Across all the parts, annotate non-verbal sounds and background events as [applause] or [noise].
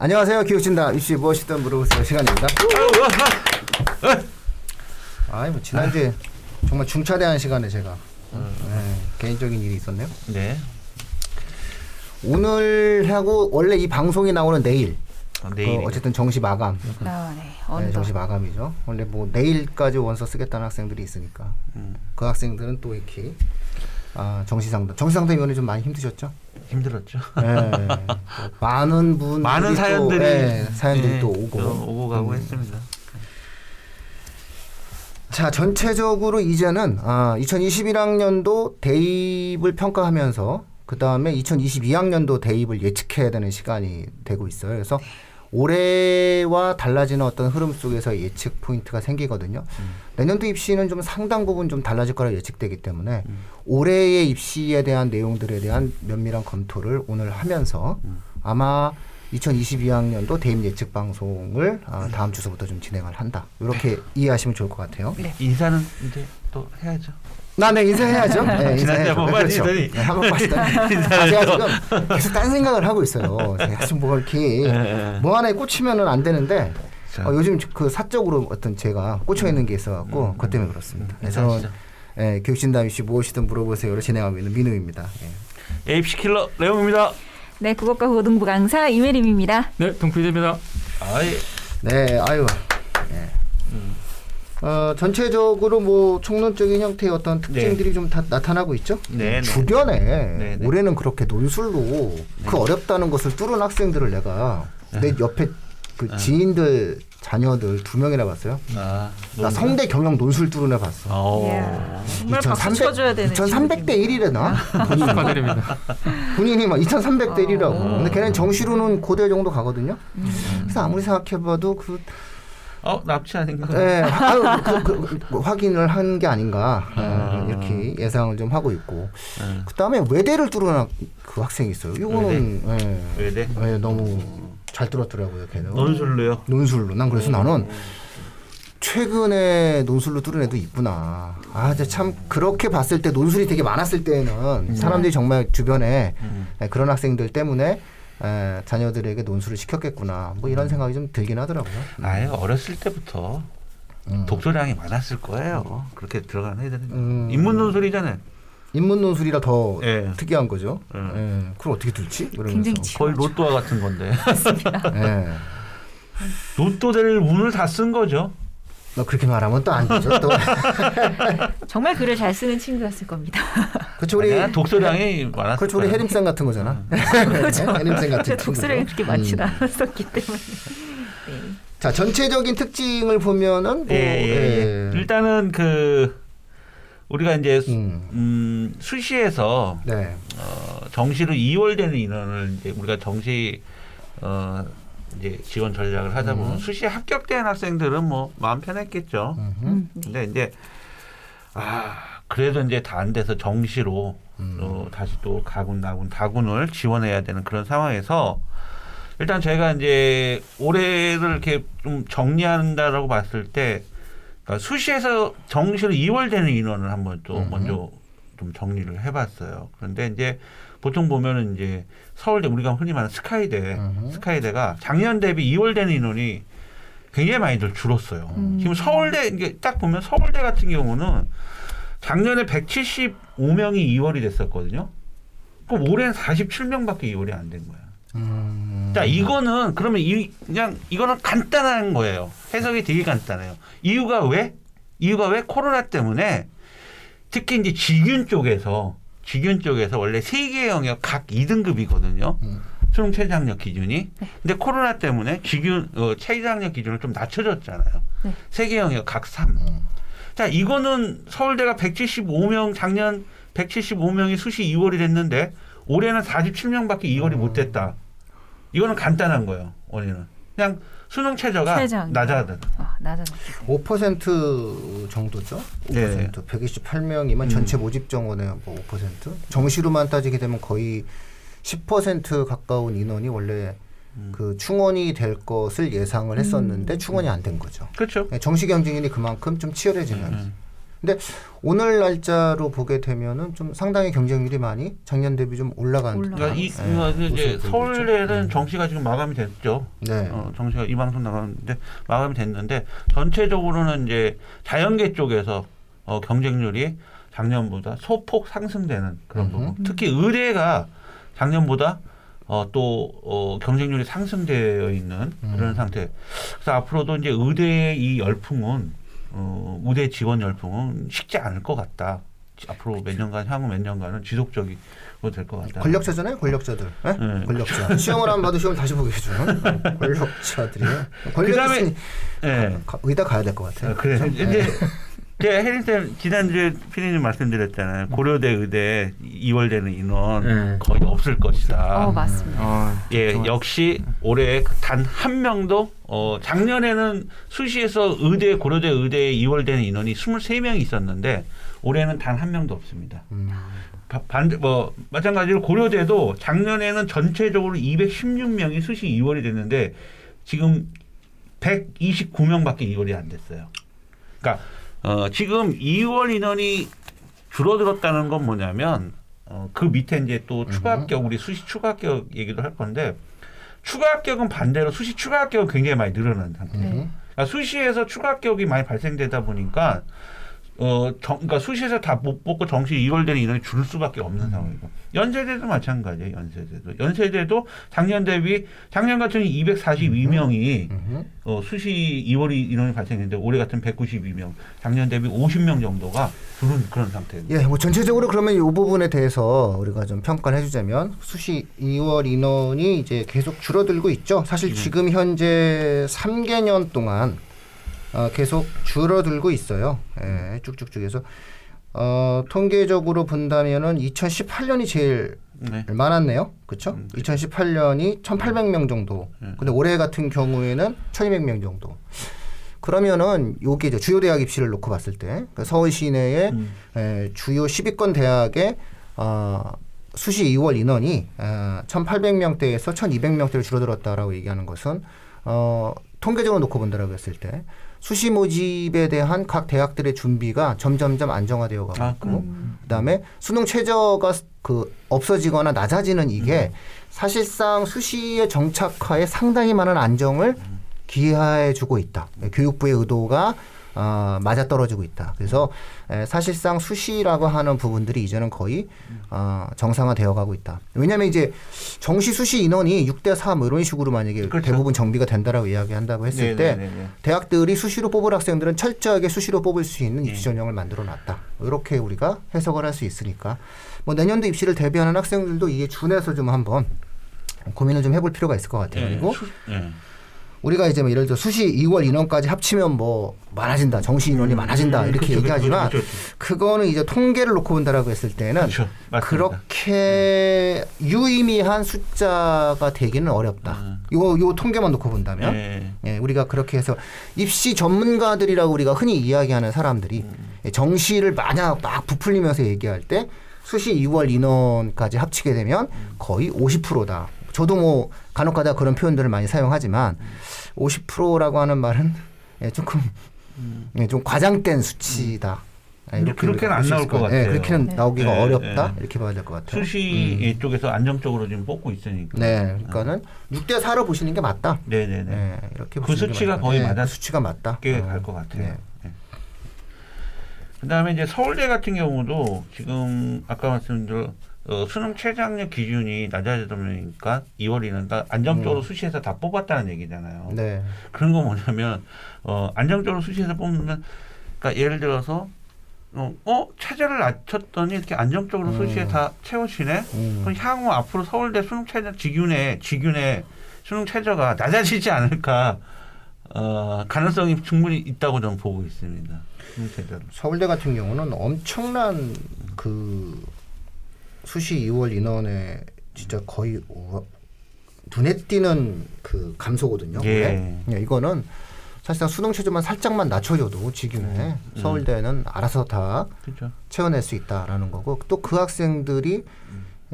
안녕하세요. 기우친다. 입시 무엇이든 물어보세요. 시간입니다. 아이 뭐 지난주에 정말 중차대한 시간에 제가 네, 개인적인 일이 있었네요. 네. 오늘 하고 원래 이 방송이 나오는 내일. 어, 그 내일. 어쨌든 정시 마감. 아, 네. 네, 언더. 정시 마감이죠. 원래 뭐 내일까지 원서 쓰겠다는 학생들이 있으니까 음, 그 학생들은 또 이렇게 아, 정시 상담. 정시 상담위원회 좀 많이 힘드셨죠? 힘들었죠. [laughs] 네. 또 많은 분 많은 사연들이 네, 사연들이 네, 또 오고 또 오고 가고 음. 했습니다. 자 전체적으로 이제는 아, 2021학년도 대입을 평가하면서 그 다음에 2022학년도 대입을 예측해야 되는 시간이 되고 있어요. 그래서 올해와 달라지는 어떤 흐름 속에서 예측 포인트가 생기거든요. 내년도 입시는 좀 상당 부분 좀 달라질 거라 예측되기 때문에 올해의 입시에 대한 내용들에 대한 면밀한 검토를 오늘 하면서 아마 2022학년도 대입 예측 방송을 아, 다음 주서부터 좀 진행을 한다. 이렇게 이해하시면 좋을 것 같아요. 네. 인사는 이제 또 해야죠. 나네 인사해야죠. 네, 인사해야죠. 한번 그렇죠. 네, 한번 [laughs] 빠지더니. 아, 제가 또. 지금 계속 딴 생각을 하고 있어요. 제가 지금 뭐 이렇게 예, 뭐 하나에 꽂히면은 안 되는데 자. 어, 요즘 그 사적으로 어떤 제가 꽂혀 있는 게 있어갖고 그것 때문에 그렇습니다. 네, 저는. 예, 교육진담 이슈 무엇이든 물어보세요를 진행하고 있는 민우입니다. 예. 에입시 킬러 레옹입니다. 네, 국어과 고등부 강사 이메림입니다. 네, 동필입니다. 아이, 네, 아유. 예. 어, 전체적으로 뭐 총론적인 형태의 어떤 특징들이 좀다 나타나고 있죠. 네, 네. 주변에 네, 네. 올해는 그렇게 논술로 그 어렵다는 것을 뚫은 학생들을 내가 내 옆에 그 지인들 자녀들 두 명이나 봤어요. 아, 나 성대 경영 논술 애 봤어. 어. 이야, 정말 박수 쳐줘야 되는 2300대 1이래 나? 본인이, 축하드립니다. [laughs] 본인이 막 2300대 1이라고. 어. 근데 걔는 정시로는 고대 정도 가거든요. 그래서 아무리 생각해봐도 그 어, 납치 아닌가? 예, 아유, 그, 그, 그, 확인을 한 게 아닌가 예, 아. 이렇게 예상을 좀 하고 있고 네. 그 다음에 외대를 학- 그 학생이 있어요. 이거는 예, 외대? 예, 너무 잘 뚫었더라고요. 걔는 논술로요. 논술로. 난 그래서 나는 최근에 논술로 뚫은 애도 있구나. 아, 근데 참 그렇게 봤을 때 논술이 되게 많았을 때는 사람들이 정말 주변에 음. 예, 그런 학생들 때문에 예, 자녀들에게 논술을 시켰겠구나. 뭐 이런 생각이 좀 들긴 하더라고요. 아예 어렸을 때부터 음. 독서량이 많았을 거예요. 그렇게 들어가는 애들은 음. 인문 논술이잖아요. 인문 논술이라 더 예. 특이한 거죠. 예. 예. 그걸 어떻게 들지? 이러면서. 굉장히 치- 거의 로또와 같은 건데. [laughs] 예. 로또될 운을 다 쓴 거죠. 너 그렇게 말하면 또 안 되죠. 또 [laughs] 정말 글을 잘 쓰는 친구였을 겁니다. 그렇죠 우리 아니야, 독서량이 많았을 그렇죠 우리. 해림쌤 같은 거잖아. [laughs] 해림쌤 같은 독서량이. 그렇게 많지는 음. 않았었기 때문에. 네. 자 전체적인 특징을 보면은 뭐, 예, 예, 예. 일단은 그 우리가 이제 수- 음. 음, 수시에서 네. 어, 정시로 2월 되는 인원을 이제 우리가 정시 어, 이제 지원 전략을 하다 보면 음. 수시에 합격된 학생들은 뭐 마음 편했겠죠. 음. 근데 이제 아 그래도 이제 다 안 돼서 정시로 음. 어, 다시 또 가군 나군 다군을 지원해야 되는 그런 상황에서 일단 저희가 이제 올해를 이렇게 좀 정리한다라고 봤을 때 그러니까 수시에서 정시로 2월 되는 인원을 한번 또 음흠. 먼저 좀 정리를 해봤어요. 그런데 이제 보통 보면은 이제 서울대 우리가 흔히 말하는 스카이대 음흠. 스카이대가 작년 대비 2월 되는 인원이 굉장히 많이들 줄었어요. 음. 지금 서울대 이게 딱 보면 서울대 같은 경우는 작년에 175명이 2월이 됐었거든요. 그럼 올해는 47명밖에 2월이 안 된 거야. 음. 자, 이거는 그러면 이 그냥 이거는 간단한 거예요. 해석이 되게 간단해요. 이유가 왜? 이유가 왜? 코로나 때문에 특히 이제 직윤 쪽에서 직윤 쪽에서 원래 세 개 영역 각 2등급이거든요. 음. 수능 최저학력 기준이. 근데 코로나 때문에 직윤 어, 최저학력 기준을 좀 낮춰졌잖아요. 네. 세개 영역 각 3. 음. 자, 이거는 서울대가 175명 작년 175명이 수시 2월이 됐는데 올해는 47명밖에 2월이 못 됐다. 이거는 간단한 거예요. 원인은 그냥 수능 최저가. 낮아든. 아, 때문에. 5% 정도죠. 5%. 네. 128명이면 음. 전체 모집 정원의 뭐 5%. 정시로만 따지게 되면 거의 10% 가까운 인원이 원래 음. 그 충원이 될 것을 예상을 했었는데 충원이 안 된 거죠. 그렇죠. 네, 정시 경쟁률이 그만큼 좀 치열해지면 음. 근데 오늘 날짜로 보게 되면은 좀 상당히 경쟁률이 많이 작년 대비 좀 올라간 올라가. 그러니까 이 네, 그러니까 이제 모습을 보이고 서울대는 있죠. 정시가 지금 마감이 됐죠. 네. 어, 정시가 이 방송 나가는데 마감이 됐는데 전체적으로는 이제 자연계 쪽에서 어, 경쟁률이 작년보다 소폭 상승되는 그런 부분. 음흠. 특히 의대가 작년보다 어, 또 어, 경쟁률이 상승되어 있는 그런 음. 상태. 그래서 앞으로도 이제 의대의 이 열풍은 어, 의대 지원 열풍은 식지 않을 것 같다. 앞으로 몇 년간 향후 몇 년간은 지속적이 될것 같다. 권력자잖아요, 권력자들. 예? 네. 권력자. 시험을 안 봐도 시험 다시 보게 해주는 권력자들이요. 권력 그다음에- 있으니 예. 가- 의대 가야 될 것 같아요. 아, 그래. 참, 이제 제가 혜린 쌤 지난주에 피디님 말씀드렸잖아요. 고려대 의대 2월되는 인원 네. 거의 없을 것이다. 어 맞습니다. 어, 예. 역시 올해 단 한 명도 어 작년에는 수시에서 의대 고려대 의대에 2월되는 인원이 23명이 있었는데 올해는 단 한 명도 없습니다. 음, 바- 반대 뭐 마찬가지로 고려대도 작년에는 전체적으로 216명이 수시 2월이 됐는데 지금 129명밖에 2월이 안 됐어요. 그러니까 어, 지금 2월 인원이 줄어들었다는 건 뭐냐면 어, 그 밑에 이제 또 추가 합격 우리 수시 추가 합격 얘기도 할 건데 추가 합격은 반대로 수시 추가 합격은 굉장히 많이 늘어난 상태예요. 네. 그러니까 수시에서 추가 합격이 많이 발생되다 보니까 어, 정, 그러니까 수시에서 다 못 뽑고 정시 2월 되는 인원이 줄 수밖에 없는 상황이고 연세대도 마찬가지예요. 연세대도 연세대도 작년 대비 작년 같은 242명이 음흠. 어, 수시 2월이 인원이 발생했는데 올해 같은 192명, 작년 대비 50명 정도가 줄은 그런 상태입니다. 예, 뭐 전체적으로 그러면 이 부분에 대해서 우리가 좀 평가를 해주자면 수시 2월 인원이 이제 계속 줄어들고 있죠. 사실 지금 현재 3개년 동안 어, 계속 줄어들고 있어요. 예, 쭉쭉쭉 해서 어, 통계적으로 본다면은 2018년이 제일 네. 많았네요. 그렇죠? 음, 2018년이 1,800명 정도. 네. 근데 올해 같은 경우에는 1,200명 정도. 그러면은 요게 이제 주요 대학 입시를 놓고 봤을 때 그러니까 서울 시내에 음. 에, 주요 10위권 대학의 어, 수시 2월 인원이 어, 1,800명대에서 1,200명대로 줄어들었다라고 얘기하는 것은 어, 통계적으로 놓고 본다라고 했을 때 수시 모집에 대한 각 대학들의 준비가 점점점 안정화되어 가고 아, 있고 그다음에 수능 최저가 그 없어지거나 낮아지는 이게 사실상 수시의 정착화에 상당히 많은 안정을 기하해 주고 있다. 교육부의 의도가 어, 맞아 떨어지고 있다. 그래서 에, 사실상 수시라고 하는 부분들이 이제는 거의 어, 정상화되어 가고 있다. 왜냐하면 이제 정시 수시 인원이 6대 4뭐 이런 식으로 만약에 그렇죠. 대부분 정비가 된다라고 이야기한다고 했을 때 네네네네. 대학들이 수시로 뽑을 학생들은 철저하게 수시로 뽑을 수 있는 예. 입시 전형을 만들어 놨다. 이렇게 우리가 해석을 할 수 있으니까 뭐 내년도 입시를 대비하는 학생들도 이게 준해서 좀 한번 고민을 좀 해볼 필요가 있을 것 같아요. 예, 그리고 수- 예. 우리가 이제 뭐 예를 들어 수시 2월 인원까지 합치면 뭐 많아진다, 정시 인원이 많아진다 음, 이렇게 그쵸, 얘기하지만 그쵸, 그쵸, 그거는 이제 통계를 놓고 본다라고 했을 때는. 그렇게 유의미한 숫자가 되기는 어렵다. 음. 요, 요 통계만 놓고 본다면 예. 예, 우리가 그렇게 해서 입시 전문가들이라고 우리가 흔히 이야기하는 사람들이 예, 정시를 만약 막 부풀리면서 얘기할 때 수시 2월 인원까지 합치게 되면 거의 50%다. 저도 뭐 간혹가다 그런 표현들을 많이 사용하지만 50%라고 하는 말은 예, 조금 예, 좀 과장된 수치다. 예, 근데 이렇게 그렇게는 안 나올 것. 예, 같아요. 그렇게는 네. 나오기가 네, 어렵다. 네. 이렇게 봐야 될 것 같아요. 수시 쪽에서 안정적으로 지금 뽑고 있으니까. 네, 그러니까는 6대 4로 보시는 게 맞다. 네 네네. 네, 이렇게 그 보시는 게 수치가. 거의 네, 맞았- 그 수치가 맞다. 꽤 어, 갈것 같아요. 네. 예. 그다음에 이제 서울대 같은 경우도 지금 아까 말씀드린 어, 수능 최저학력 기준이 낮아지다 보니까 2월이는 다 안정적으로 수시에서 다 뽑았다는 얘기잖아요. 음. 네. 그런 거 뭐냐면 어, 안정적으로 수시에서 뽑으면 그러니까 예를 들어서 어, 어 최저를 낮췄더니 이렇게 안정적으로 음. 수시에 다 채워지네. 음. 그럼 향후 앞으로 서울대 수능 최저 지균의 지균의 수능 최저가 낮아지지 않을까 어, 가능성이 충분히 있다고 저는 보고 있습니다. 수능 최저는. 서울대 같은 경우는 엄청난 그 수시 2월 인원에 진짜 거의 우- 눈에 띄는 그 감소거든요. 예. 예, 이거는 사실상 수능 최저만 살짝만 낮춰줘도 지금에 음. 서울대는 알아서 다 그렇죠. 채워낼 수 있다라는 거고 또 그 학생들이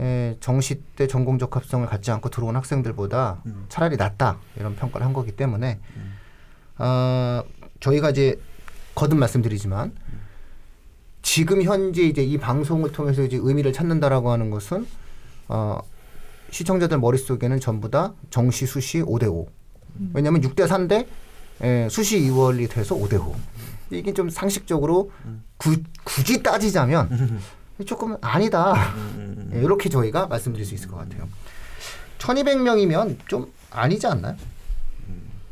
에, 정시 때 전공 적합성을 갖지 않고 들어온 학생들보다 음. 차라리 낫다 이런 평가를 한 거기 때문에 어, 저희가 이제 거듭 말씀드리지만 지금 현재 이제 이 방송을 통해서 이제 의미를 찾는다라고 하는 것은 어, 시청자들 머릿속에는 전부 다 정시 수시 5대 5. 왜냐하면 6대 4인데 에, 수시 2월이 돼서 5대 5. 이게 좀 상식적으로 구, 굳이 따지자면 [laughs] 조금 아니다. 예, 이렇게 저희가 말씀드릴 수 있을 것 같아요. 1200명이면 좀 아니지 않나요?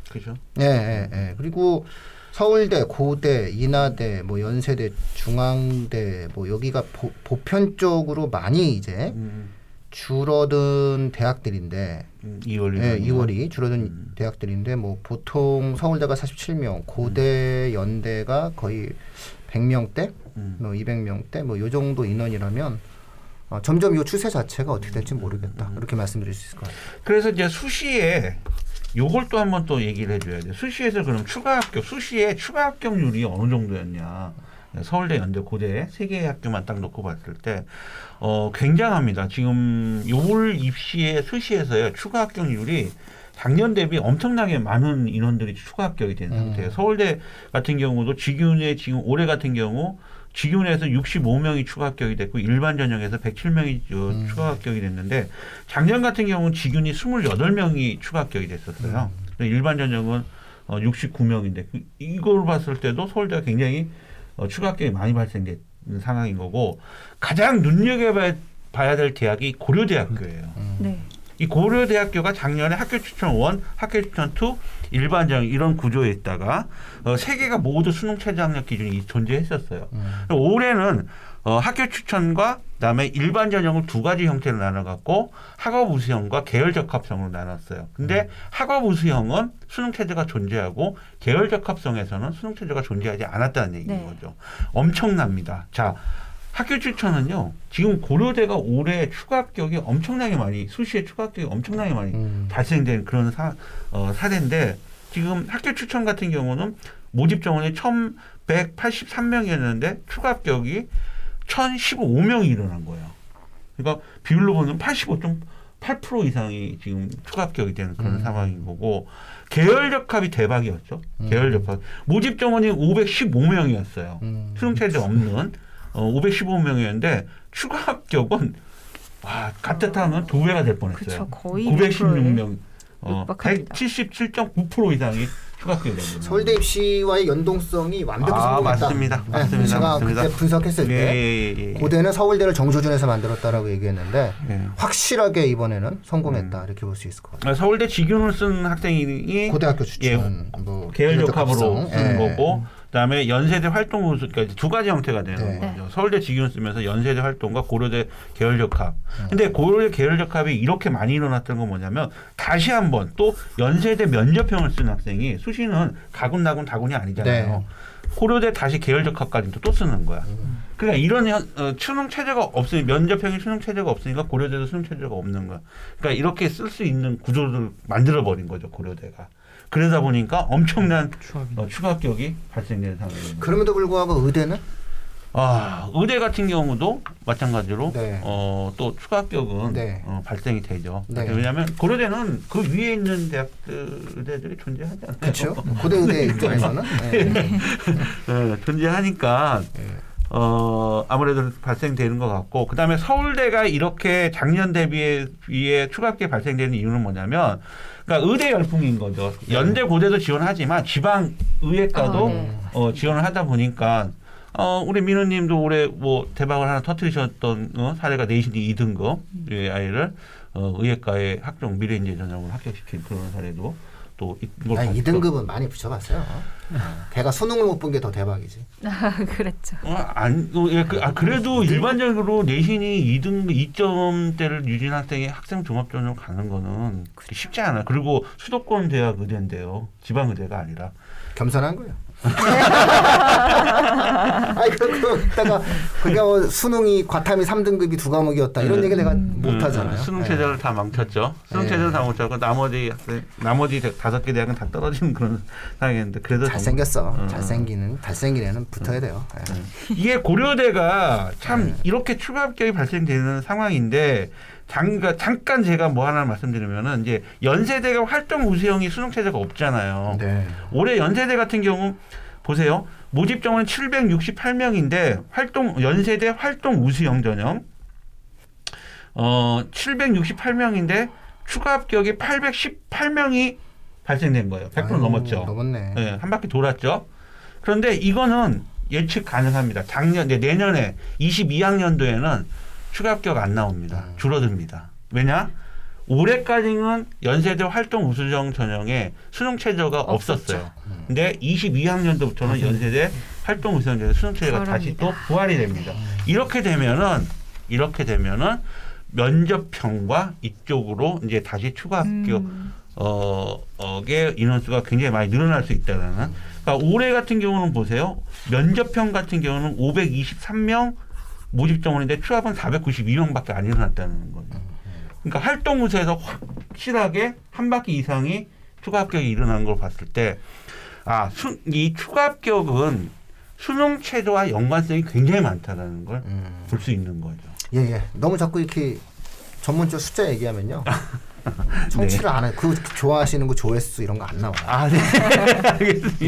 그죠? 예, 예, 예. 그리고 서울대, 고대, 인하대, 뭐 연세대, 중앙대, 뭐 여기가 보, 보편적으로 많이 이제 음, 줄어든 대학들인데, 음, 2월 예, 2월이 줄어든 대학들인데, 뭐 보통 서울대가 47명, 고대, 연대가 거의 100명대, 음. 뭐 200명대, 뭐 요 정도 인원이라면 어, 점점 이 추세 자체가 어떻게 될지 모르겠다. 그렇게 말씀드릴 수 있을 것 같아요. 그래서 이제 수시에 요걸 또 한번 또 얘기를 해줘야 돼. 수시에서 그럼 추가 합격, 수시에 추가 합격률이 어느 정도였냐? 서울대, 연대, 고대 세 개의 학교만 딱 놓고 봤을 때 어, 굉장합니다. 지금 요월 입시의 수시에서의 추가 합격률이 작년 대비 엄청나게 많은 인원들이 추가 합격이 된 상태예요. 서울대 같은 경우도 직윤에 지금 올해 같은 경우 지균에서 65명이 추가 합격이 됐고 일반 전형에서 107명이 추가 합격이 됐는데 작년 같은 경우는 지균이 28명이 추가 합격이 됐었어요. 일반 전형은 어, 69명인데 그, 이걸 봤을 때도 서울대가 굉장히 어, 추가 합격이 많이 발생된 상황인 거고 가장 눈여겨봐야 봐야 될 대학이 고려대학교예요. 네. 이 고려대학교가 작년에 학교 추천 one, 학교 추천 two, 일반적 이런 구조에 있다가 어, 세 개가 모두 수능 최저 학력 기준이 존재했었어요. 올해는 어, 학교 추천과 그다음에 일반 전형을 두 가지 형태로 나눠갖고 학업 우수형과 계열 적합성으로 나눴어요. 근데 학업 우수형은 수능 체제가 존재하고 계열 적합성에서는 수능 체제가 존재하지 않았다는 얘기인 네. 거죠. 엄청납니다. 자, 학교 추천은요. 지금 고려대가 올해 추가 합격이 엄청나게 많이 수시에 추가 합격이 엄청나게 많이 음. 발생된 그런 사, 어, 사례인데 지금 학교 추천 같은 경우는 모집 정원이 1,183명이었는데 추가 합격이 1,015명이 일어난 거예요. 그러니까 비율로 보면 85.8% 이상이 지금 추가 합격이 되는 그런 상황인 거고 계열 적합이 대박이었죠. 계열 적합 모집 정원이 515명이었어요. 음. 수능 체제 없는 어, 515명이었는데 추가 합격은 와 가뜩하면 두 배가 될 뻔했어요. 그쵸, 거의 916명, 어, 육박합니다. 177.9% 이상이 추가 합격이 되거든요. 서울대 입시와의 연동성이 완벽히 아, 성공했다. 맞습니다. 네, 맞습니다. 제가 맞습니다. 그때 분석했을 예, 때 예, 예, 예. 고대는 서울대를 정조준에서 만들었다라고 얘기했는데 예. 확실하게 이번에는 성공했다 이렇게 볼 수 있을 것 같아요. 어, 서울대 직윤을 쓴 학생이 고대학교 추천, 뭐 예. 계열 적합으로 적합성, 쓰는 예. 거고 그다음에 연세대 활동 우수까지 두 가지 형태가 되는 네. 거죠. 서울대 직윤 쓰면서 연세대 활동과 고려대 계열 적합. 근데 고려대 계열 적합이 이렇게 많이 일어났던 건 뭐냐면 다시 한번 또 연세대 면접형을 쓴 학생이 수시는 가군나군 다군이 아니잖아요. 네. 고려대 다시 계열 적합까지 또 쓰는 거야. 그러니까 이런 현, 어, 수능 체제가 없으니 면접형이 수능 체제가 없으니까 고려대도 수능 체제가 없는 거야. 그러니까 이렇게 쓸 수 있는 구조를 만들어 버린 거죠 고려대가. 그러다 보니까 엄청난 어, 추가 합격이 발생되는 상황입니다. 그럼에도 불구하고 의대는 아 의대 같은 경우도 마찬가지로 네. 어, 또 추가 합격은 네. 어, 발생이 되죠. 네. 왜냐하면 고려대는 그 위에 있는 대학들 의대들이 존재하지 않아요. 그렇죠. 고대 의대 [laughs] 입장에서는 네. 예, 존재하니까 예. 어 아무래도 발생되는 것 같고 그다음에 서울대가 이렇게 작년 대비에 비해 추가 합격이 발생되는 이유는 뭐냐면 그러니까 의대 열풍인 거죠. 연대 고대도 지원하지만 지방 의회과도 아, 네. 어, 지원을 하다 보니까 어, 우리 민우님도 올해 뭐 대박을 하나 터뜨리셨던 어, 사례가 내신이 2등급 의 아이를 어, 의회과에 학종 미래인재 전형으로 합격시킨 그런 사례도 또 이걸 아니, 봤죠. 2등급은 많이 붙여봤어요. 걔가 수능을 못 본 게 더 대박이지. [laughs] 아, 그랬죠. 어, 안, 어, 예, 그, 아, 그래도 일반적으로 내신이 2등 2점대를 유진 학생이 학생 종합전형 가는 거는 쉽지 않아요. 그리고 수도권 대학 의대인데요. 지방 의대가 아니라. 겸손한 거예요. 아니 그러다가 그게 뭐 수능이 과탐이 3등급이 두 과목이었다 이런 네. 얘기 내가 못 하잖아요. 음, 수능 네. 체제를 다 망쳤죠. 수능 네. 체제를 다 망쳤고 나머지 나머지 대- 다섯 개 대학은 다 떨어지는 그런 상황이었는데 그래도 잘 생겼어. 음. 잘 생기는 잘 생긴 애는 붙어야 돼요. 네. 이게 고려대가 참 네. 이렇게 추가 합격이 발생되는 상황인데 잠깐 잠깐 제가 뭐 하나 말씀드리면은 이제 연세대가 활동 우수형이 수능 체제가 없잖아요. 네. 올해 연세대 같은 경우 보세요. 모집 정원은 768명인데 활동 연세대 활동 우수형 전형 어 768명인데 추가 합격이 818명이 발생된 거예요. 100% 아유, 넘었죠. 넘었네. 예, 한 바퀴 돌았죠. 그런데 이거는 예측 가능합니다. 작년, 네, 내년에 22학년도에는 추가 합격 안 나옵니다. 음. 줄어듭니다. 왜냐? 올해까지는 연세대 활동 우수정 전형에 수능 체제가 없었어요. 음. 근데 22학년도부터는 연세대 활동 우수정 전형 수능 체제가 다시 또. 부활이 됩니다. 이렇게 되면은 이렇게 되면은 면접형과 이쪽으로 이제 다시 추가 합격 음. 어, 어게 인원수가 굉장히 많이 늘어날 수 있다는. 그러니까 올해 같은 경우는 보세요. 면접형 같은 경우는 523명 모집 정원인데 추합은 492명밖에 안 일어났다는 거죠. 그러니까 활동 우세에서 확실하게 한 바퀴 이상이 추가 합격이 일어나는 걸 봤을 때, 아, 수, 이 추가 합격은 수능 체제와 연관성이 굉장히 많다는 걸 볼수 음. 있는 거죠. 예, 예. 너무 자꾸 이렇게 전문적 숫자 얘기하면요. [laughs] [laughs] 청취를 안 해. 그 좋아하시는 거 조회수 이런 거 안 나와. 아, 네.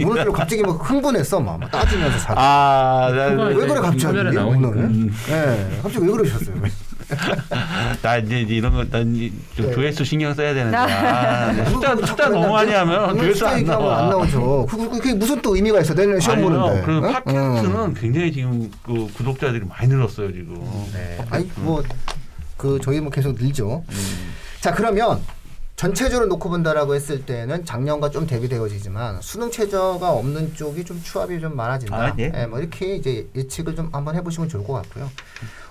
오늘 갑자기 막 흥분했어, 막, 막 따지면서 자. 아, 나, 왜 그래 갑자기. 오늘? 음. 예, 갑자기 왜 그러셨어요? [laughs] 나 이제 이런 거, 난 이제 좀 네. 조회수 신경 써야 되는데. 아, 네. 숫자, 그거 숫자 자꾸 너무 많이 하면 조회수 숫자 안 나와. 안 나오죠. 그, 그, 그게 무슨 또 의미가 있어? 내년에 시험 아니요. 보는데. 그 어? 팟캐스트는 음. 굉장히 지금 그 구독자들이 많이 늘었어요, 지금. 네. 아니 뭐 그 저희 뭐 계속 늘죠. 음. 자 그러면 전체적으로 놓고 본다라고 했을 때는 작년과 좀 대비되어지지만 수능 최저가 없는 쪽이 좀 추합이 좀 많아진다. 아, 예. 뭐 이렇게 이제 예측을 좀 한번 해보시면 좋을 것 같고요.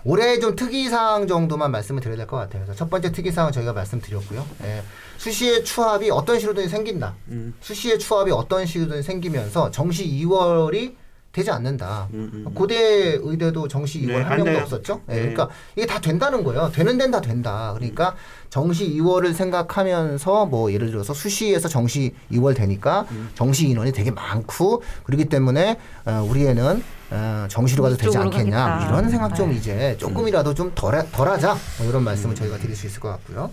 올해 좀 특이 사항 정도만 말씀을 드려야 될 것 같아요. 그래서 첫 번째 특이 사항은 저희가 말씀드렸고요. 예. 수시의 추합이 어떤 식으로든 생긴다. 음. 수시의 추합이 어떤 식으로든 생기면서 정시 2월이 되지 않는다. 음, 음, 음. 고대 의대도 정시 2월 네, 한안 명도 돼요. 없었죠. 예, 네. 그러니까 이게 다 된다는 거예요. 되는 데는 다 된다. 그러니까 정시 2월을 생각하면서 뭐 예를 들어서 수시에서 정시 2월 되니까 음. 정시 인원이 되게 많고 그렇기 때문에 어, 우리 애는 어, 정시로 가도 되지 않겠냐 가겠다. 이런 생각 좀 네. 이제 조금이라도 좀 덜, 덜하자 뭐 이런 말씀을 저희가 드릴 수 있을 것 같고요.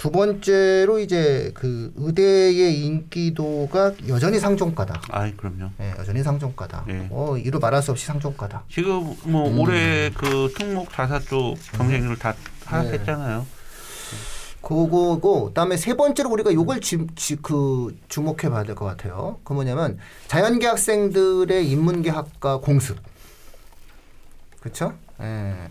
두 번째로 이제 그 의대의 인기도가 여전히 상종가다. 아이, 그럼요. 예, 여전히 상종가다. 네. 어, 이루 말할 수 없이 상종가다. 지금 뭐 음. 올해 그 특목 자사 쪽 경쟁률 다 하락했잖아요. 그거고 그다음에 세 번째로 우리가 요걸 지, 지, 그 주목해 봐야 될 것 같아요. 그 뭐냐면 자연계 학생들의 인문계 학과 공습. 그렇죠? 예.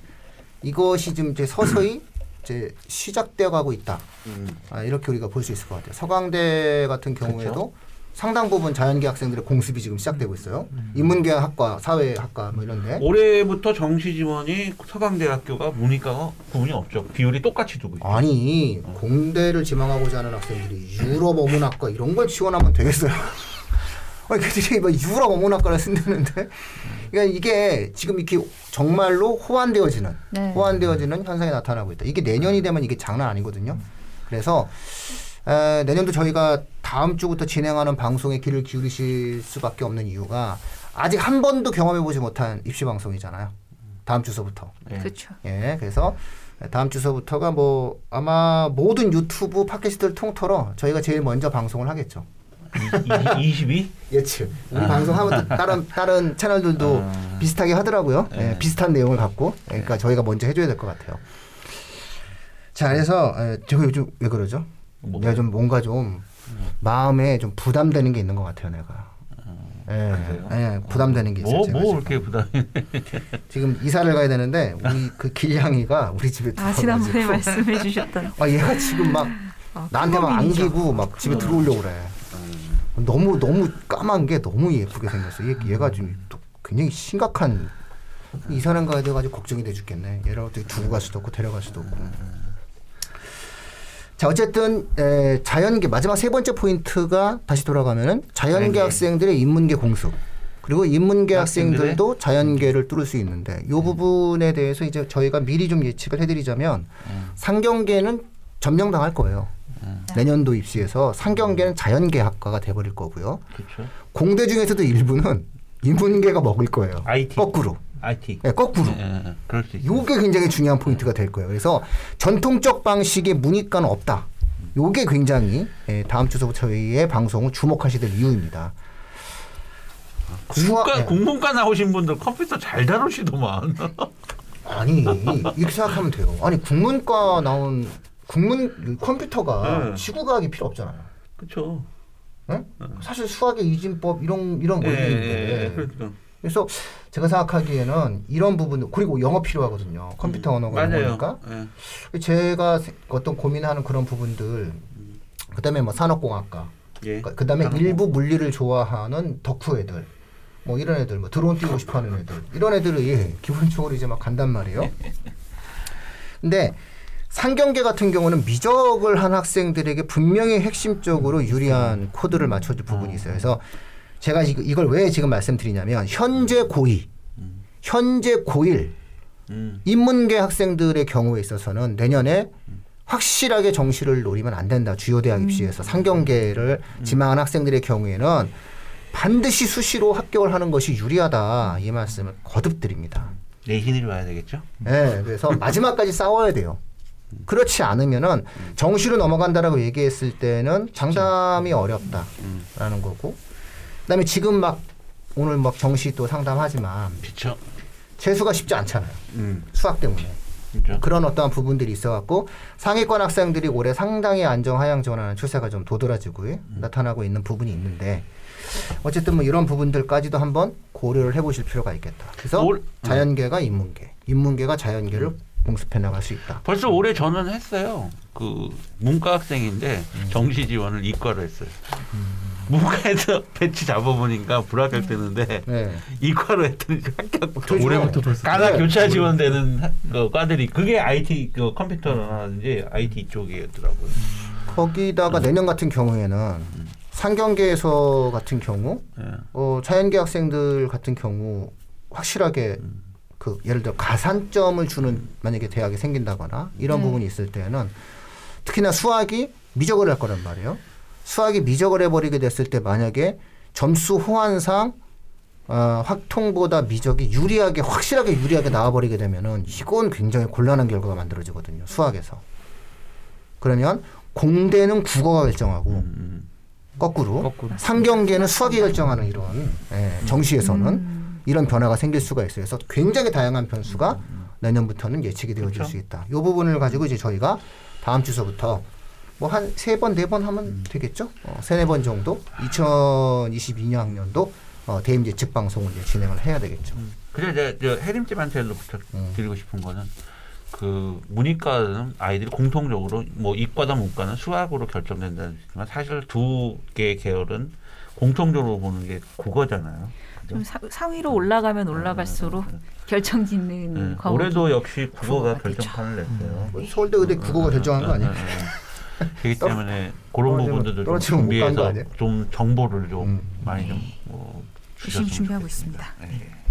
이것이 지금 이제 서서히 [clears throat] 이제 시작되어 가고 있다. 음. 아, 이렇게 우리가 볼 수 있을 것 같아요. 서강대 같은 경우에도 상당 부분 자연계 학생들의 공습이 지금 시작되고 있어요. 인문계 학과, 사회학과 뭐 이런데. 올해부터 정시 지원이 서강대학교가 문이과가 구분이 없죠. 비율이 똑같이 두고 있죠. 아니 공대를 지망하고자 하는 학생들이 유럽 어문학과 이런 걸 지원하면 되겠어요? 아니 그들이 뭐 유럽 어문학과를 쓴다는데 그러니까 이게 지금 이렇게 정말로 호환되어지는 네. 호환되어지는 현상이 나타나고 있다. 이게 내년이 되면 이게 장난 아니거든요. 그래서 에, 내년도 저희가 다음 주부터 진행하는 방송에 귀를 기울이실 수밖에 없는 이유가 아직 한 번도 경험해 보지 못한 입시 방송이잖아요. 다음 주서부터. 네. 그렇죠. 예, 그래서 다음 주서부터가 뭐 아마 모든 유튜브 팟캐스트를 통틀어 저희가 제일 먼저 방송을 하겠죠. 22? 예측. 우리 방송하면 또 다른 다른 채널들도 아. 비슷하게 하더라고요. 예, 네. 비슷한 내용을 갖고. 그러니까 저희가 먼저 해줘야 될 것 같아요. 자, 그래서 에, 제가 요즘 왜 그러죠? 뭐가요? 내가 좀 뭔가 좀 마음에 좀 부담되는 게 있는 것 같아요, 내가. 예, 그래요? 예, 부담되는 게 있어요. 뭐, 뭐 지금. 이렇게 부담이. [laughs] 지금 이사를 가야 되는데 우리 그 길냥이가 우리 집에 아 지난번에 말씀해 주셨던 아 얘가 지금 막 아, 나한테 막. 안기고 막 집에 들어오려고 그래. 너무 너무 까만 게 너무 예쁘게 생겼어. 얘, 얘가 지금 또 굉장히 심각한 이 사람 가야 돼가지고 걱정이 돼 죽겠네. 얘를 어떻게 두고 갈 수도 없고 데려갈 수도 없고. 자 어쨌든 에, 자연계 마지막 세 번째 포인트가 다시 돌아가면은 자연계 자연계. 학생들의 인문계 공수 그리고 인문계 학생들도 자연계를 뚫을 수 있는데 이 부분에 대해서 이제 저희가 미리 좀 예측을 해드리자면 상경계는 점령당할 거예요. 내년도 입시에서 상경계는 자연계 학과가 돼버릴 거고요. 그렇죠. 공대 중에서도 일부는 인문계가 먹을 거예요. IT. 거꾸로. IT. 네, 거꾸로. 예, 예, 그럴 수 있어요. 요게 굉장히 중요한 포인트가 될 거예요. 그래서 전통적 방식의 문이과는 없다. 요게 굉장히 예, 다음 주서부터 저희의 방송을 주목하셔야 될 이유입니다. 국문과 수학- 네. 국문과 나오신 분들 컴퓨터 잘 다루시더만. 아니 이렇게 생각하면 돼요. 아니 국문과 나온 국문 컴퓨터가 네. 지구과학이 필요 없잖아요. 그렇죠. 응? 사실 수학의 이진법 이런 이런 원리인데 예, 그러니까. 그래서 제가 생각하기에는 이런 부분 그리고 영어 필요하거든요. 컴퓨터 언어가 음, 맞아요. 영어니까 예. 제가 세- 어떤 고민하는 그런 부분들 그다음에 뭐 산업공학과 예. 그- 그다음에 산업공학. 일부 물리를 좋아하는 덕후 애들 뭐 이런 애들 뭐 드론 띄우고 싶어하는 애들 이런 애들이 기본적으로 이제 막 간단 말이에요. [laughs] 근데 상경계 같은 경우는 미적을 한 학생들에게 분명히 핵심적으로 유리한 코드를 맞춰줄 부분이 있어요. 그래서 제가 이- 이걸 왜 지금 말씀드리냐면 현재 고2, 현재 고1 음. 인문계 학생들의 경우에 있어서는 내년에 확실하게 정시를 노리면 안 된다. 주요 대학 입시에서 상경계를 지망한 학생들의 경우에는 반드시 수시로 합격을 하는 것이 유리하다. 이 말씀을 거듭 드립니다. 내신을 봐야 되겠죠. 네, 그래서 마지막까지 싸워야 돼요. 그렇지 않으면은 정시로 넘어간다라고 얘기했을 때는 장담이 어렵다라는 거고. 그다음에 지금 막 오늘 막 정시 또 상담하지만 그렇죠. 재수가 쉽지 않잖아요. 음. 수학 때문에. 그렇죠. 그런 어떠한 부분들이 있어갖고 상위권 학생들이 올해 상당히 안정 하향 전환하는 추세가 좀 도드라지고 나타나고 있는 부분이 있는데 어쨌든 뭐 이런 부분들까지도 한번 고려를 해보실 필요가 있겠다. 그래서 올- 자연계가 인문계, 인문계가 자연계를 공습해 나갈 수 있다. 벌써 올해 전원했어요. 그 문과 학생인데 정시 지원을 이과로 했어요. 문과에서 [laughs] 배치 잡아보니까 불합격되는데 네. 이과로 했더니 합격. 되죠. 올해부터 벌써 가나 네. 교차 지원되는 하- 그 과들이 그게 IT 그 컴퓨터라든지 IT 쪽이었더라고요. 거기다가 내년 같은 경우에는 상경계에서 같은 경우 예. 어, 자연계 학생들 같은 경우 확실하게 그 예를 들어 가산점을 주는 만약에 대학이 생긴다거나 이런 네. 부분이 있을 때는 특히나 수학이 미적을 할 거란 말이에요. 수학이 미적을 해버리게 됐을 때 만약에 점수 호환상 어, 확통보다 미적이 유리하게 확실하게 유리하게 나와버리게 되면은 이건 굉장히 곤란한 결과가 만들어지거든요. 수학에서. 그러면 공대는 국어가 결정하고 음. 거꾸로, 거꾸로. 상경계는 수학이 결정하는 이런 예, 정시에서는 음. 이런 변화가 생길 수가 있어요. 그래서 굉장히 다양한 변수가 내년부터는 예측이 되어질 그렇죠. 수 있다. 이 부분을 가지고 이제 저희가 다음 주서부터 뭐 한 세 번 네 번 하면 되겠죠. 어, 세네 번 정도 2022학년도 어, 대임 예측 방송을 이제 진행을 해야 되겠죠. 그래서 저 해림집한테도 부탁드리고 싶은 거는 그 문이과는 아이들이 공통적으로 뭐 이과다 문과는 수학으로 결정된다는 지만 사실 두 개의 계열은 공통적으로 보는 게 국어잖아요. 좀 사, 상위로 올라가면 올라갈수록 결정짓는 네. 과목이 올해도 역시 국어가. 결정판을 냈어요. 뭐 서울대 의대 국어가 결정한 거 아니에요? 네, 네, 네. [laughs] 그렇기 때문에 그런 부분들도 좀 준비해서? 좀 정보를 좀 음. 많이 좀 뭐, 열심히 주셨으면 준비하고 좋겠습니다. 있습니다.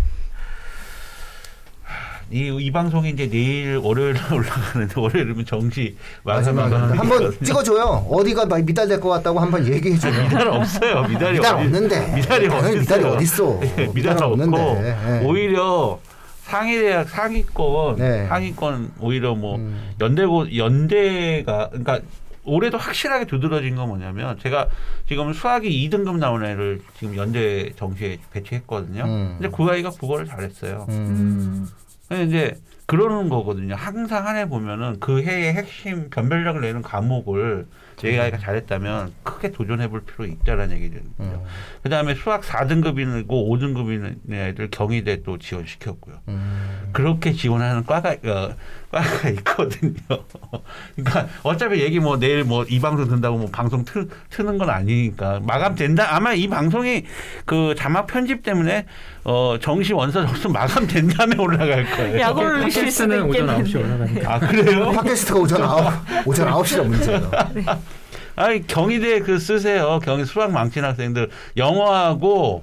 네. 이, 이 방송이 이제 내일 월요일에 [laughs] 올라가는데 월요일이면 정시 마지막 한번 찍어줘요. 어디가 막 미달될 것 같다고 한번 얘기해줘요. 미달 없어요. 미달이 미달 어디- 없는데. 미달이 어디 미달이? 어딨어. [laughs] 예, 미달 없고. 예. 오히려 상위 대학 상위권 네. 상위권 오히려 뭐 음. 연대고 연대가 그러니까 올해도 확실하게 두드러진 건 뭐냐면 제가 지금 수학이 2등급 나온 애를 지금 연대 정시에 배치했거든요. 음. 근데 그 아이가 국어를 잘했어요. 음. 음. 근데 이제 그러는 거거든요. 항상 한 해 보면은 그 해의 핵심 변별력을 내는 과목을 제 아이가 잘했다면 크게 도전해 볼 필요 있다라는 얘기거든요. 음. 그 다음에 수학 4등급이고 5등급인 애들 경희대 또 지원시켰고요. 음. 그렇게 지원하는 과가, 어, 과가 있거든요. [laughs] 그러니까 어차피 얘기 뭐 내일 뭐 이 방송 듣는다고 뭐 방송 틀, 트는 건 아니니까 마감된다. 아마 이 방송이 그 자막 편집 때문에 어, 정시 원서 접수 마감된 다음에 올라갈 거예요. 주실 수도 팟캐스트는 오전 있겠는데. 9시 올라가니까. 아, 그래요? [laughs] 팟캐스트가 오전 9, 오전 9시가 문제예요. [laughs] 아니 경희대 그 쓰세요. 경희 수학 망친 학생들 영어하고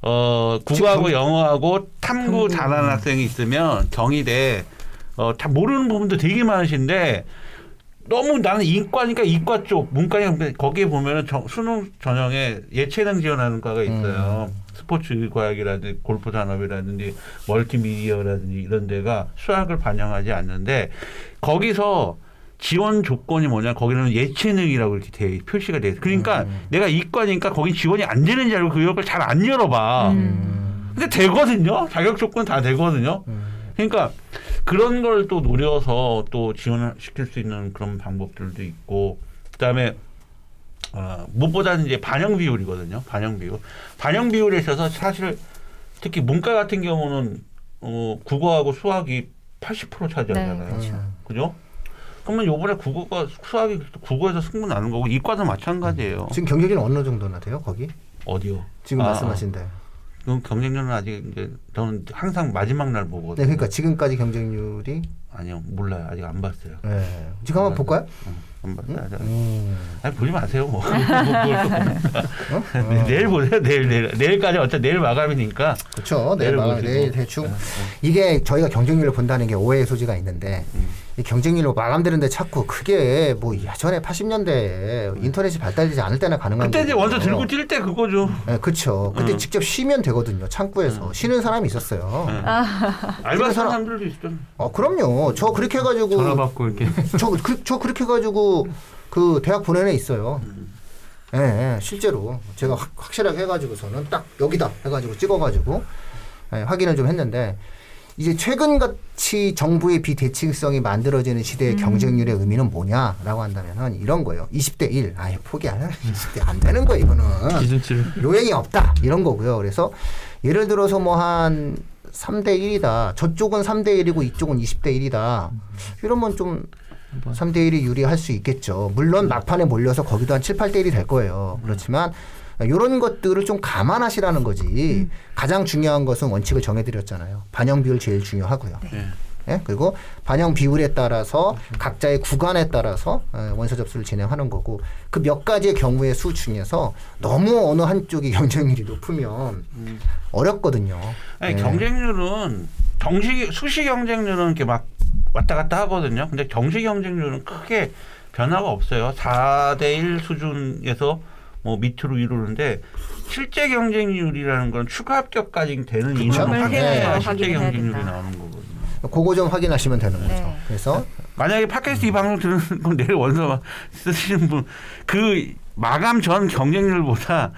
어 국어하고 영어하고 탐구 탐구. 잘하는 학생이 있으면 경희대 어 다 모르는 부분도 되게 많으신데 너무 나는 이과니까 이과 쪽 문과니까 거기에 보면은 정- 수능 전형에 예체능 지원하는 과가 있어요. 스포츠 과학이라든지 골프 산업이라든지 멀티미디어라든지 이런 데가 수학을 반영하지 않는데 거기서 지원 조건이 뭐냐 거기는 예체능이라고 이렇게 돼, 표시가 돼. 그러니까 음. 내가 이과니까 거긴 지원이 안 되는 줄 알고 그 역을 잘 안 열어봐. 음. 근데 되거든요. 자격 조건 다 되거든요. 음. 그러니까 그런 걸 또 노려서 또 지원을 시킬 수 있는 그런 방법들도 있고 그다음에 어, 무엇보다는 이제 반영 비율이거든요. 반영 비율. 반영 비율에 있어서 사실 특히 문과 같은 경우는 어, 국어하고 수학이 80% 차지하잖아요. 네, 그렇죠. 음. 그죠? 그러면 요번에 국어가 수학이 국어에서 승부 나는 거고 이과도 마찬가지예요. 지금 경쟁률 어느 정도나 돼요? 거기? 어디요? 지금 아, 말씀하신데. 그 경쟁률은 아직 이제 저는 항상 마지막 날 보거든요. 네, 그러니까 지금까지 경쟁률이 아니요 몰라요. 아직 안 봤어요. 네. 지금 한번 볼까요? 응, 안 봤어요. 아직. 음. 아니 보지 마세요. 뭐. 그걸 [laughs] 또 어? 네, [laughs] 내일 보세요. 내일 내일 내일까지 어차피 내일 마감이니까. 그렇죠. 내일 내일 마- 보시고. 내일 대충 네, 이게 저희가 경쟁률을 본다는 게 오해의 소지가 있는데 음. 이 경쟁률로 마감되는데 자꾸 그게 뭐 예전에 80년대에 인터넷이 발달되지 않을 때나 가능한 그때 이제. 원서 들고 뛸 때 그거죠. 네, 그렇죠. 그때 음. 직접 쉬면 되거든요. 창구에서 쉬는 사람이 있었어요. 네. 아. 알바 [laughs] 사람- 사람들도 있었잖아요. 어, 그럼요. 저 그렇게 해가지고 전화 받고 이렇게 [laughs] 저, 그, 저 그렇게 해가지고 그 대학 보낸 애 있어요. 예, 예, 실제로 제가 확, 확실하게 해가지고서는 딱 여기다 해가지고 찍어가지고 예, 확인을 좀 했는데 이제 최근같이 정부의 비대칭성이 만들어지는 시대의 경쟁률의 의미는 뭐냐라고 한다면은 이런 거예요. 20대 1. 아예 포기 안 해. 20대 안 되는 거예요, 이거는. 기준치를 요행이 없다 이런 거고요. 그래서 예를 들어서 뭐 한 3대 1이다. 저쪽은 3대 1이고 이쪽은 20대 1이다. 이러면 좀 한번 3대 1이 유리할 수 있겠죠. 물론 막판에 몰려서 거기도 한 7, 8대 1이 될 거예요. 그렇지만 이런 것들을 좀 감안하시라는 거지. 가장 중요한 것은 원칙을 정해드렸잖아요. 반영 비율 제일 중요하고요. 예. 예? 그리고 반영 비율에 따라서 각자의 구간에 따라서 예, 원서 접수를 진행하는 거고 그 몇 가지의 경우의 수 중에서 너무 어느 한쪽이 [laughs] 경쟁률이 높으면 어렵거든요. 아니 예. 경쟁률은 정식 수시 경쟁률은 이렇게 막 왔다 갔다 하거든요. 근데 정식 경쟁률은 크게 변화가 없어요. 4대 1 수준에서 뭐 밑으로 이루는데 실제 경쟁률이라는 건 추가 합격까지 되는 인원을 점을 확인해야 실제 경쟁률이. 나오는 거거든요. 그거 좀 확인하시면 되는 거죠. 네. 그래서 만약에 팟캐스트 이 방송 들은 건 내일 원서 쓰시는 분 그 마감 전 경쟁률보다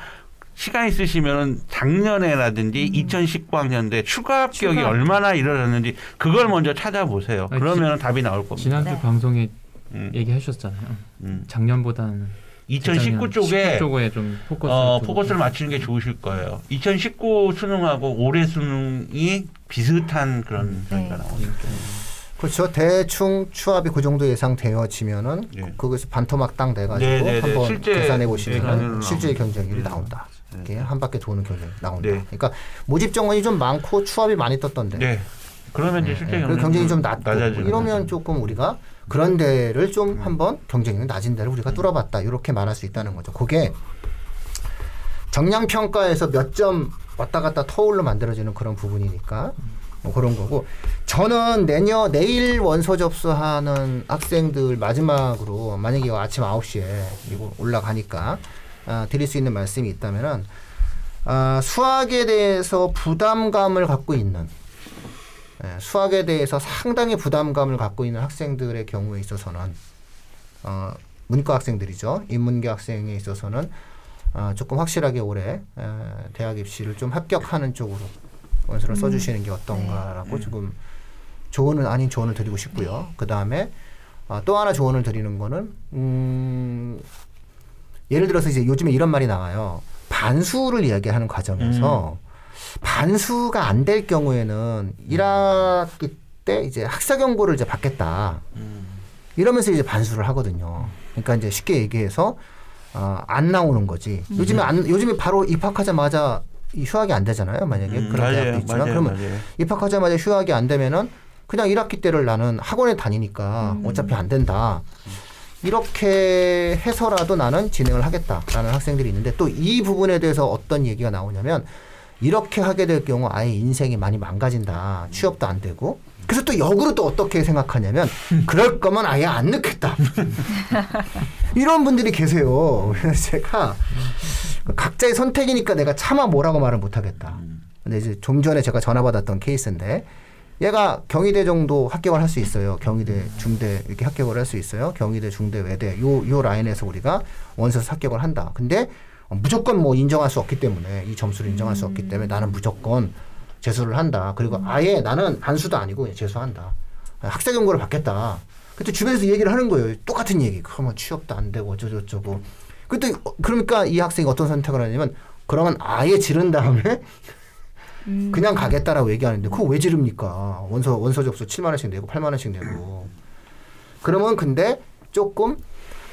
시간 있으시면 작년에라든지 2019학년대 추가 합격이 추가. 얼마나 일어났는지 그걸 먼저 찾아보세요. 아니, 그러면 답이 나올 겁니다. 지난주 네. 방송에 음, 얘기하셨잖아요. 음. 작년보다는 2019 쪽에 19 쪽에 좀 포커스 어, 포커스를 맞추는 게 좋으실 거예요. 2019 수능하고 올해 수능이 비슷한 그런 네. 저희가 나오니까. 그렇죠. 대충 추합이 그 정도 예상되어지면은 예. 거기서 반토막 딱 내가지고 네, 네, 네. 한번 실제 계산해 보시면 실제 나옵니다. 경쟁률이 네. 나온다. 네. 이렇게 한 바퀴 도는 경쟁이 나온다. 네. 그러니까 모집 정원이 좀 많고 추합이 많이 떴던데. 네. 그러면 이제 실제 네, 그 경쟁이 좀 낮고 낮아지는 이러면 거죠. 조금 우리가 그런 데를 좀 음. 한번 경쟁률이 낮은 데를 우리가 뚫어봤다 이렇게 말할 수 있다는 거죠. 그게 정량 평가에서 몇 점 왔다 갔다 터울로 만들어지는 그런 부분이니까 뭐 그런 거고 저는 내년 내일 원서 접수하는 학생들 마지막으로 만약에 아침 9시에 이거 올라가니까 아, 드릴 수 있는 말씀이 있다면은 아, 수학에 대해서 부담감을 갖고 있는 예, 수학에 대해서 상당히 부담감을 갖고 있는 학생들의 경우에 있어서는 어, 문과 학생들이죠. 인문계 학생에 있어서는 어, 조금 확실하게 올해 에, 대학 입시를 좀 합격하는 쪽으로 원서를 써주시는 게 어떤가라고 조금 조언은 아닌 조언을 드리고 싶고요. 그 다음에 어, 또 하나 조언을 드리는 거는 음, 예를 들어서 이제 요즘에 이런 말이 나와요. 반수를 이야기하는 과정에서 반수가 안 될 경우에는 1학기 때 이제 학사 경고를 이제 받겠다. 음. 이러면서 이제 반수를 하거든요. 그러니까 이제 쉽게 얘기해서 어, 안 나오는 거지. 요즘에 안 요즘에 바로 입학하자마자 이 휴학이 안 되잖아요. 만약에 음, 그런 맞아요, 대학도 있지만 맞아요, 그러면 맞아요. 입학하자마자 휴학이 안 되면은 그냥 1학기 때를 나는 학원에 다니니까 어차피 안 된다. 이렇게 해서라도 나는 진행을 하겠다라는 학생들이 있는데 또 이 부분에 대해서 어떤 얘기가 나오냐면 이렇게 하게 될 경우 아예 인생이 많이 망가진다. 취업도 안 되고. 그래서 또 역으로 또 어떻게 생각하냐면 그럴 거면 아예 안 넣겠다. [laughs] 이런 분들이 계세요. 그래서 제가 각자의 선택이니까 내가 차마 뭐라고 말을 못 하겠다. 근데 이제 좀 전에 제가 전화 받았던 케이스인데 얘가 경희대 정도 합격을 할 수 있어요. 경희대, 중대 이렇게 합격을 할 수 있어요. 경희대, 중대, 외대 요 요 라인에서 우리가 원서에서 합격을 한다. 근데 어, 무조건 뭐 인정할 수 없기 때문에 이 점수를 인정할 수 없기 때문에 나는 무조건 재수를 한다. 그리고 아예 나는 반수도 아니고 재수한다. 학생 연구를 받겠다. 그때 주변에서 얘기를 하는 거예요. 똑같은 얘기. 그러면 취업도 안 되고 어쩌고저쩌고. 그때 어, 그러니까 이 학생이 어떤 선택을 하냐면 그러면 아예 지른 다음에 음. 그냥 가겠다라고 얘기하는데 그거 왜 지릅니까? 원서 원서 접수 7만 원씩 내고 8만 원씩 내고. 그러면 근데 조금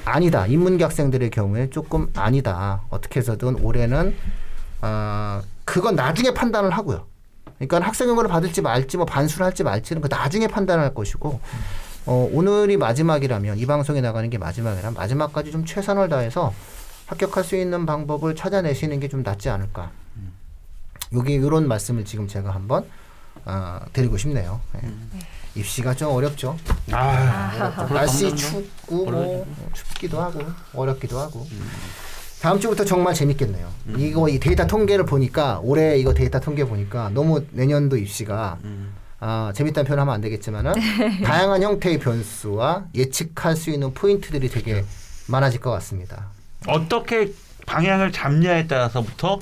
아니다. 인문계 학생들의 경우에 조금 아니다. 어떻게 해서든 올해는 아 그건 나중에 판단을 하고요. 그러니까 학생연구를 받을지 말지 뭐 반수를 할지 말지는 그 나중에 판단할 것이고 어, 오늘이 마지막이라면 이 방송에 나가는 게 마지막이라면 마지막까지 좀 최선을 다해서 합격할 수 있는 방법을 찾아내시는 게 좀 낫지 않을까. 여기 이런 말씀을 지금 제가 한번 아, 드리고 싶네요. 예. 입시가 좀 어렵죠. 아, 날씨 춥고 뭐 춥기도 하고 어렵기도 하고. 다음 주부터 정말 재밌겠네요. 이거 이 데이터 통계를 보니까 올해 이거 데이터 통계 보니까 너무 내년도 입시가 아, 재밌다는 표현 하면 안 되겠지만은 [laughs] 다양한 형태의 변수와 예측할 수 있는 포인트들이 되게 많아질 것 같습니다. 어떻게 방향을 잡냐에 따라서부터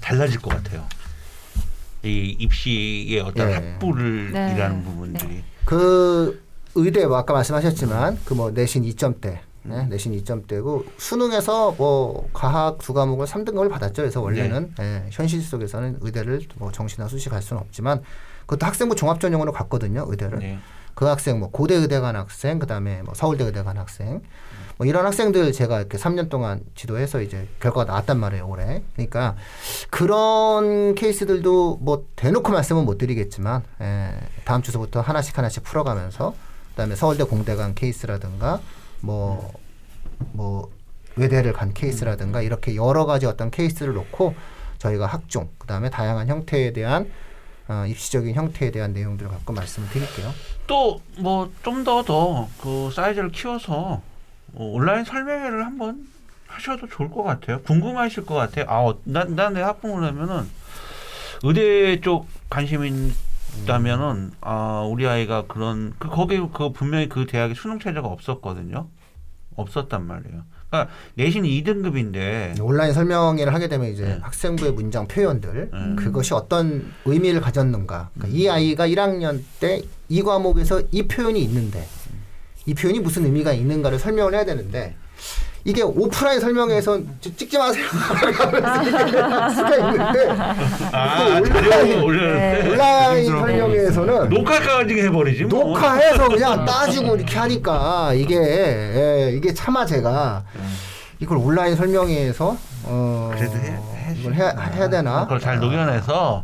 달라질 것 같아요. 이 입시의 어떤 예. 합부를 네. 일하는 부분들이. 그 의대 뭐 아까 말씀하셨지만 그 뭐 내신 2점대 네, 내신 2점대고 수능에서 뭐 과학 두 과목을 3등급을 받았죠. 그래서 원래는 예, 현실 속에서는 의대를 뭐 정시나 수시 갈 수는 없지만 그것도 학생부 종합 전형으로 갔거든요. 의대를. 네. 그 학생 뭐 고대 의대 간 학생 그다음에 뭐 서울대 의대 간 학생 뭐 이런 학생들 제가 이렇게 3년 동안 지도해서 이제 결과가 나왔단 말이에요 올해 그러니까 그런 케이스들도 뭐 대놓고 말씀은 못 드리겠지만 에, 다음 주서부터 하나씩 하나씩 풀어가면서 그다음에 서울대 공대 간 케이스라든가 뭐뭐 외대를 간 케이스라든가 이렇게 여러 가지 어떤 케이스를 놓고 저희가 학종 그다음에 다양한 형태에 대한 어, 입시적인 형태에 대한 내용들을 갖고 말씀을 드릴게요. 또 뭐 좀 더 더 그 사이즈를 키워서 어, 온라인 설명회를 한번 하셔도 좋을 것 같아요. 궁금하실 것 같아요. 아, 난난내 학부모를 하면은 의대 쪽 관심이 있다면은 아 우리 아이가 그런 그 거기 그 분명히 그 대학에 수능 체제가 없었거든요. 없었단 말이에요. 그러니까 내신 2등급인데 온라인 설명회를 하게 되면 이제 네. 학생부의 문장 표현들 음. 그것이 어떤 의미를 가졌는가 그러니까 이 아이가 1학년 때 이 과목에서 이 표현이 있는데 이 표현이 무슨 의미가 있는가를 설명을 해야 되는데 이게 오프라인 설명회에서 찍- 찍지 마세요. [laughs] 수가 있는데 아 온라인- 온라인 설명회에서는 녹화까지 해버리지 뭐. 녹화해서 그냥 따지고 이렇게 하니까 이게 예, 이게 차마 제가 이걸 온라인 설명회에서 어 그래도 해- 해- 이걸 해야, 해야 되나? 그걸 잘 녹여내서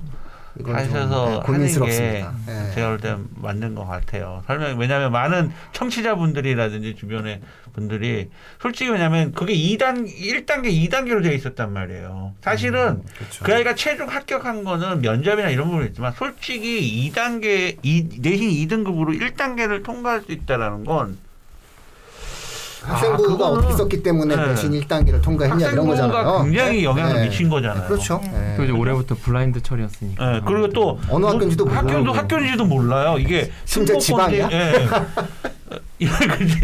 하셔서 예, 하는 게 고민스럽습니다. 예. 제가 볼 때 맞는 것 같아요. 설명 왜냐하면 많은 청취자분들이라든지 주변의 분들이 솔직히 왜냐하면 그게 2단 1단계 2단계로 되어 있었단 말이에요. 사실은 그렇죠. 그 아이가 최종 합격한 거는 면접이나 이런 부분이 있지만 솔직히 2단계 이 내신 2등급으로 1단계를 통과할 수 있다라는 건 학생부가 아, 그거는- 있었기 때문에 네. 대신 1단계를 통과했냐 이런 거잖아요. 학생부가 굉장히 영향을 네. 미친 거잖아요. 그렇죠. 네. 또 이제 올해부터 블라인드 처리였으니까. 예, 그리고 또 어느 학교인지도 모르고. 학교도 학교인지도 몰라요. 이게 심지어 지방이야? 예. [laughs] 그지.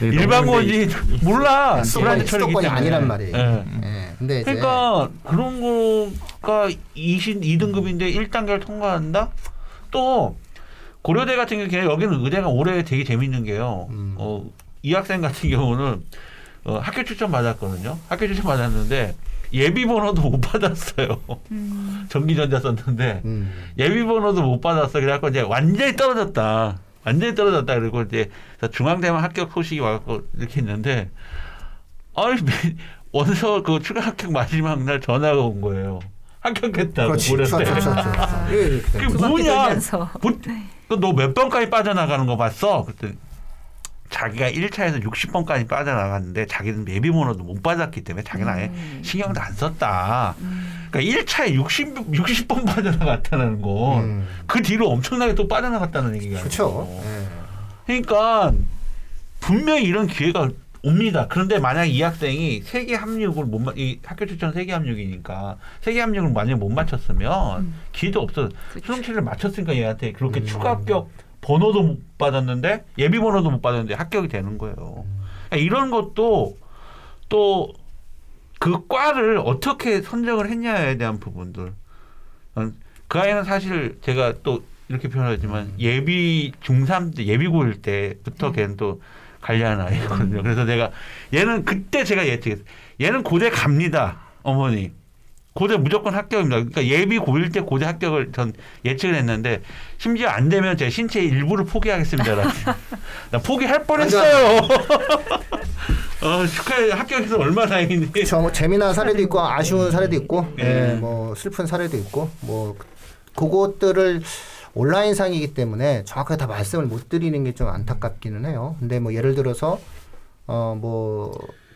네, 일반 건지 몰라. 불안이 수도권이 아니란 말이에요. 예. 예. 근데 그러니까 그런 거가 20, 2등급인데 1단계를 통과한다? 또 고려대 같은 경우에 여기는 의대가 올해 되게 재밌는 게요. 음. 어, 이 학생 같은 경우는 어, 학교 추천 받았거든요. 학교 추천 받았는데 예비 번호도 못 받았어요. 음. 전기전자 썼는데 음. 예비 번호도 못 받았어. 그래갖고 이제 완전히 떨어졌다. 완전히 떨어졌다. 그리고 이제 중앙대만 합격 소식이 와갖고 이렇게 했는데, 아니, 원서 그 추가 합격 마지막 날 전화가 온 거예요. 합격했다고. 고려대. 예, 이렇게 그게 바퀴 뭐냐? 돌면서. 너몇 번까지 빠져나가는 거 봤어? 그때 자기가 1차에서 60번까지 빠져나갔는데 자기는 예비 번호도 못 받았기 때문에 자기는 아예 음. 신경도 안 썼다. 음. 그러니까 1차에 60, 60번 빠져나갔다는 건 음. 그 뒤로 엄청나게 또 빠져나갔다는 얘기가 그렇죠. 예. 그러니까 분명히 이런 기회가 옵니다. 그런데 만약 이 학생이 세계 합육을 못 맞, 이 학교 추천 세계 합육이니까 세계 합육을 만약 못 맞췄으면 음. 기회도 없어. 수능치를 맞췄으니까 얘한테 그렇게 음. 추가 합격 번호도 못 받았는데 예비 번호도 못 받았는데 합격이 되는 거예요. 그러니까 이런 것도 또 그 과를 어떻게 선정을 했냐에 대한 부분들. 어, 그 아이는 사실 제가 또 이렇게 표현하지만 예비 중3 때 예비 고일 때부터 걔는 또 관리하는 아이거든요. 그래서 내가 얘는 그때 제가 예측했어요. 얘는 고대 갑니다. 어머니. 고대 무조건 합격입니다. 그러니까 예비 고일 때 고대 합격을 전 예측을 했는데 심지어 안 되면 제 신체 일부를 포기하겠습니다. [laughs] 나 포기할 뻔했어요. [laughs] 어, 축하해 합격해서 얼마나 다행인지. 그렇죠. 뭐 재미난 사례도 있고 아쉬운 사례도 있고, 네. 예, 뭐 슬픈 사례도 있고, 뭐 그것들을 온라인 상이기 때문에 정확하게 다 말씀을 못 드리는 게 좀 안타깝기는 해요. 근데 뭐 예를 들어서 어 뭐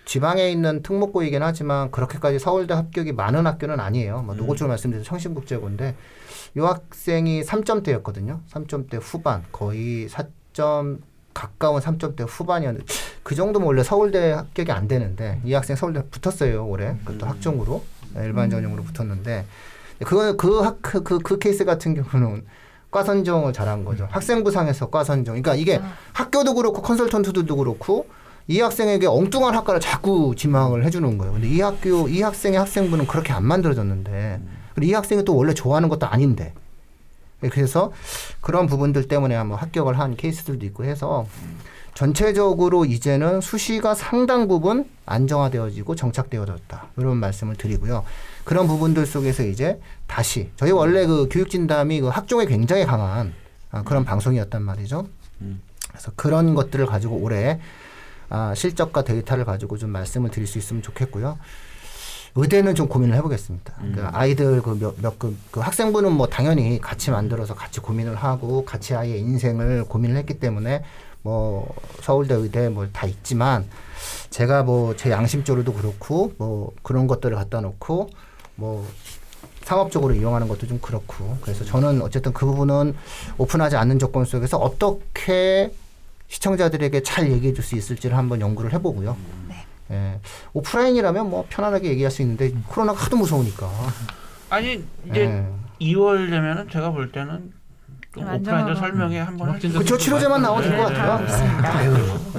지방에 있는 특목고이긴 하지만 그렇게까지 서울대 합격이 많은 학교는 아니에요. 뭐 노고적으로 말씀드린 청신국제고인데 이 학생이 3점대였거든요. 3점대 후반. 거의 4점 가까운 3점대 후반이었는데 그 정도면 원래 서울대 합격이 안 되는데 이 학생 서울대 붙었어요 올해. 그것도 학종으로. 일반 전형으로 붙었는데. 그거는 그학그 그, 그 케이스 같은 경우는 과 선정을 잘한 거죠. 학생부상에서 과 선정. 그러니까 이게 학교도 그렇고 컨설턴트들도 그렇고 이 학생에게 엉뚱한 학과를 자꾸 지망을 해주는 거예요. 근데 이 학교 이 학생의 학생부는 그렇게 안 만들어졌는데 그리고 이 학생이 또 원래 좋아하는 것도 아닌데. 그래서 그런 부분들 때문에 한번 합격을 한 케이스들도 있고 해서 전체적으로 이제는 수시가 상당 부분 안정화되어지고 정착되어졌다. 이런 말씀을 드리고요. 그런 부분들 속에서 이제 다시 저희 원래 그 교육 진담이 그 학종에 굉장히 강한 아, 그런 방송이었단 말이죠. 음. 그래서 그런 것들을 가지고 올해 아, 실적과 데이터를 가지고 좀 말씀을 드릴 수 있으면 좋겠고요. 의대는 좀 고민을 해보겠습니다. 그 아이들 그 몇, 몇, 그, 그 학생부는 뭐 당연히 같이 만들어서 같이 고민을 하고 같이 아이의 인생을 고민을 했기 때문에 뭐 서울대 의대 뭐 다 있지만 제가 뭐 제 양심적으로도 그렇고 뭐 그런 것들을 갖다 놓고 뭐 상업적으로 이용하는 것도 좀 그렇고 그래서 저는 어쨌든 그 부분은 오픈하지 않는 조건 속에서 어떻게 시청자들에게 잘 얘기해 줄 수 있을지를 한번 연구를 해보고요. 예, 오프라인이라면 뭐 편안하게 얘기할 수 있는데 코로나가 하도 무서우니까. 아니 이제 예. 2월 되면은 제가 볼 때는 오프라인도. 설명회 한번 확진자 그쵸 치료제만 나오면 될것 네, 같아요. 그렇습니다. 아유,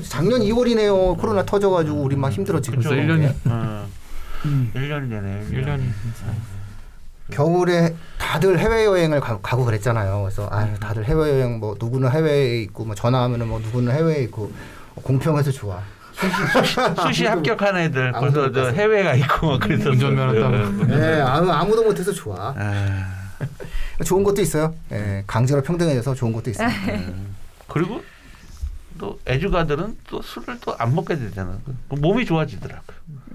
작년 2월이네요. 코로나 터져가지고 우리 막 힘들어지고. 그쵸. 벌써 1년이 어. 1년이 되네. 1년이 겨울에 다들 해외 여행을 가, 고 그랬잖아요. 그래서 아 다들 해외 여행 뭐 누구는 해외에 있고 뭐 전화하면은 뭐 누구는 해외에 있고 공평해서 좋아. [laughs] 수시 합격한 애들 못저 갔어요. 해외가 있고 막 그래서 운전면허 따고. 예, 아무 아무도 못해서 좋아. 아, [laughs] 좋은 것도 있어요. 예, 강제로 평등해져서 좋은 것도 있어요. 그리고 또 애주가들은 또 술을 또 안 먹게 되잖아. 그 몸이 좋아지더라고.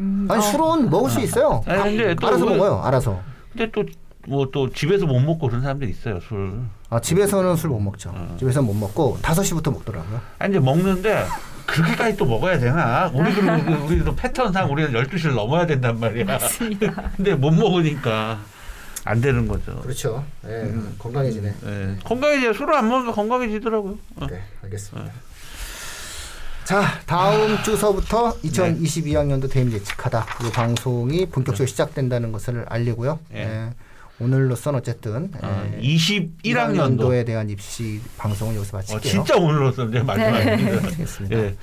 음, 아니 어, 술은 먹을 수 있어요. 아니, 근데 또 알아서 왜- 먹어요. 알아서. 근데 또 뭐 또 집에서 못 먹고 그런 사람들이 있어요 술. 아, 집에서는 술 못 먹죠. 어. 집에서는 못 먹고 5 시부터 먹더라고요. 아니 이제 먹는데 그렇게까지 또 먹어야 되나? 우리도 [laughs] 우리도 패턴상 우리는 12 시를 넘어야 된단 말이야. 맞습니다. 근데 못 먹으니까 안 되는 거죠. 그렇죠. 예, 건강해지네. 예. 건강해지 술을 안 먹으니까 건강해지더라고요. 어. 네, 알겠습니다. 자, 다음 주서부터 2022학년도 대입 예측하다 이 방송이 본격적으로 시작된다는 것을 알리고요. 예. 예, 오늘로선 어쨌든 어, 예, 21학년도. 1학년도 에 대한 입시 방송은 여기서 어, 마칠게요. 진짜 오늘로서 이제 마지막입니다. 알겠습니다. 예.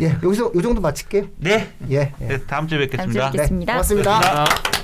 예, 여기서 요 정도 마칠게요. 네. 예, 예. 네. 다음 주에 다음 주에 뵙겠습니다. 뵙겠습니다. 네, 고맙습니다. 고맙습니다.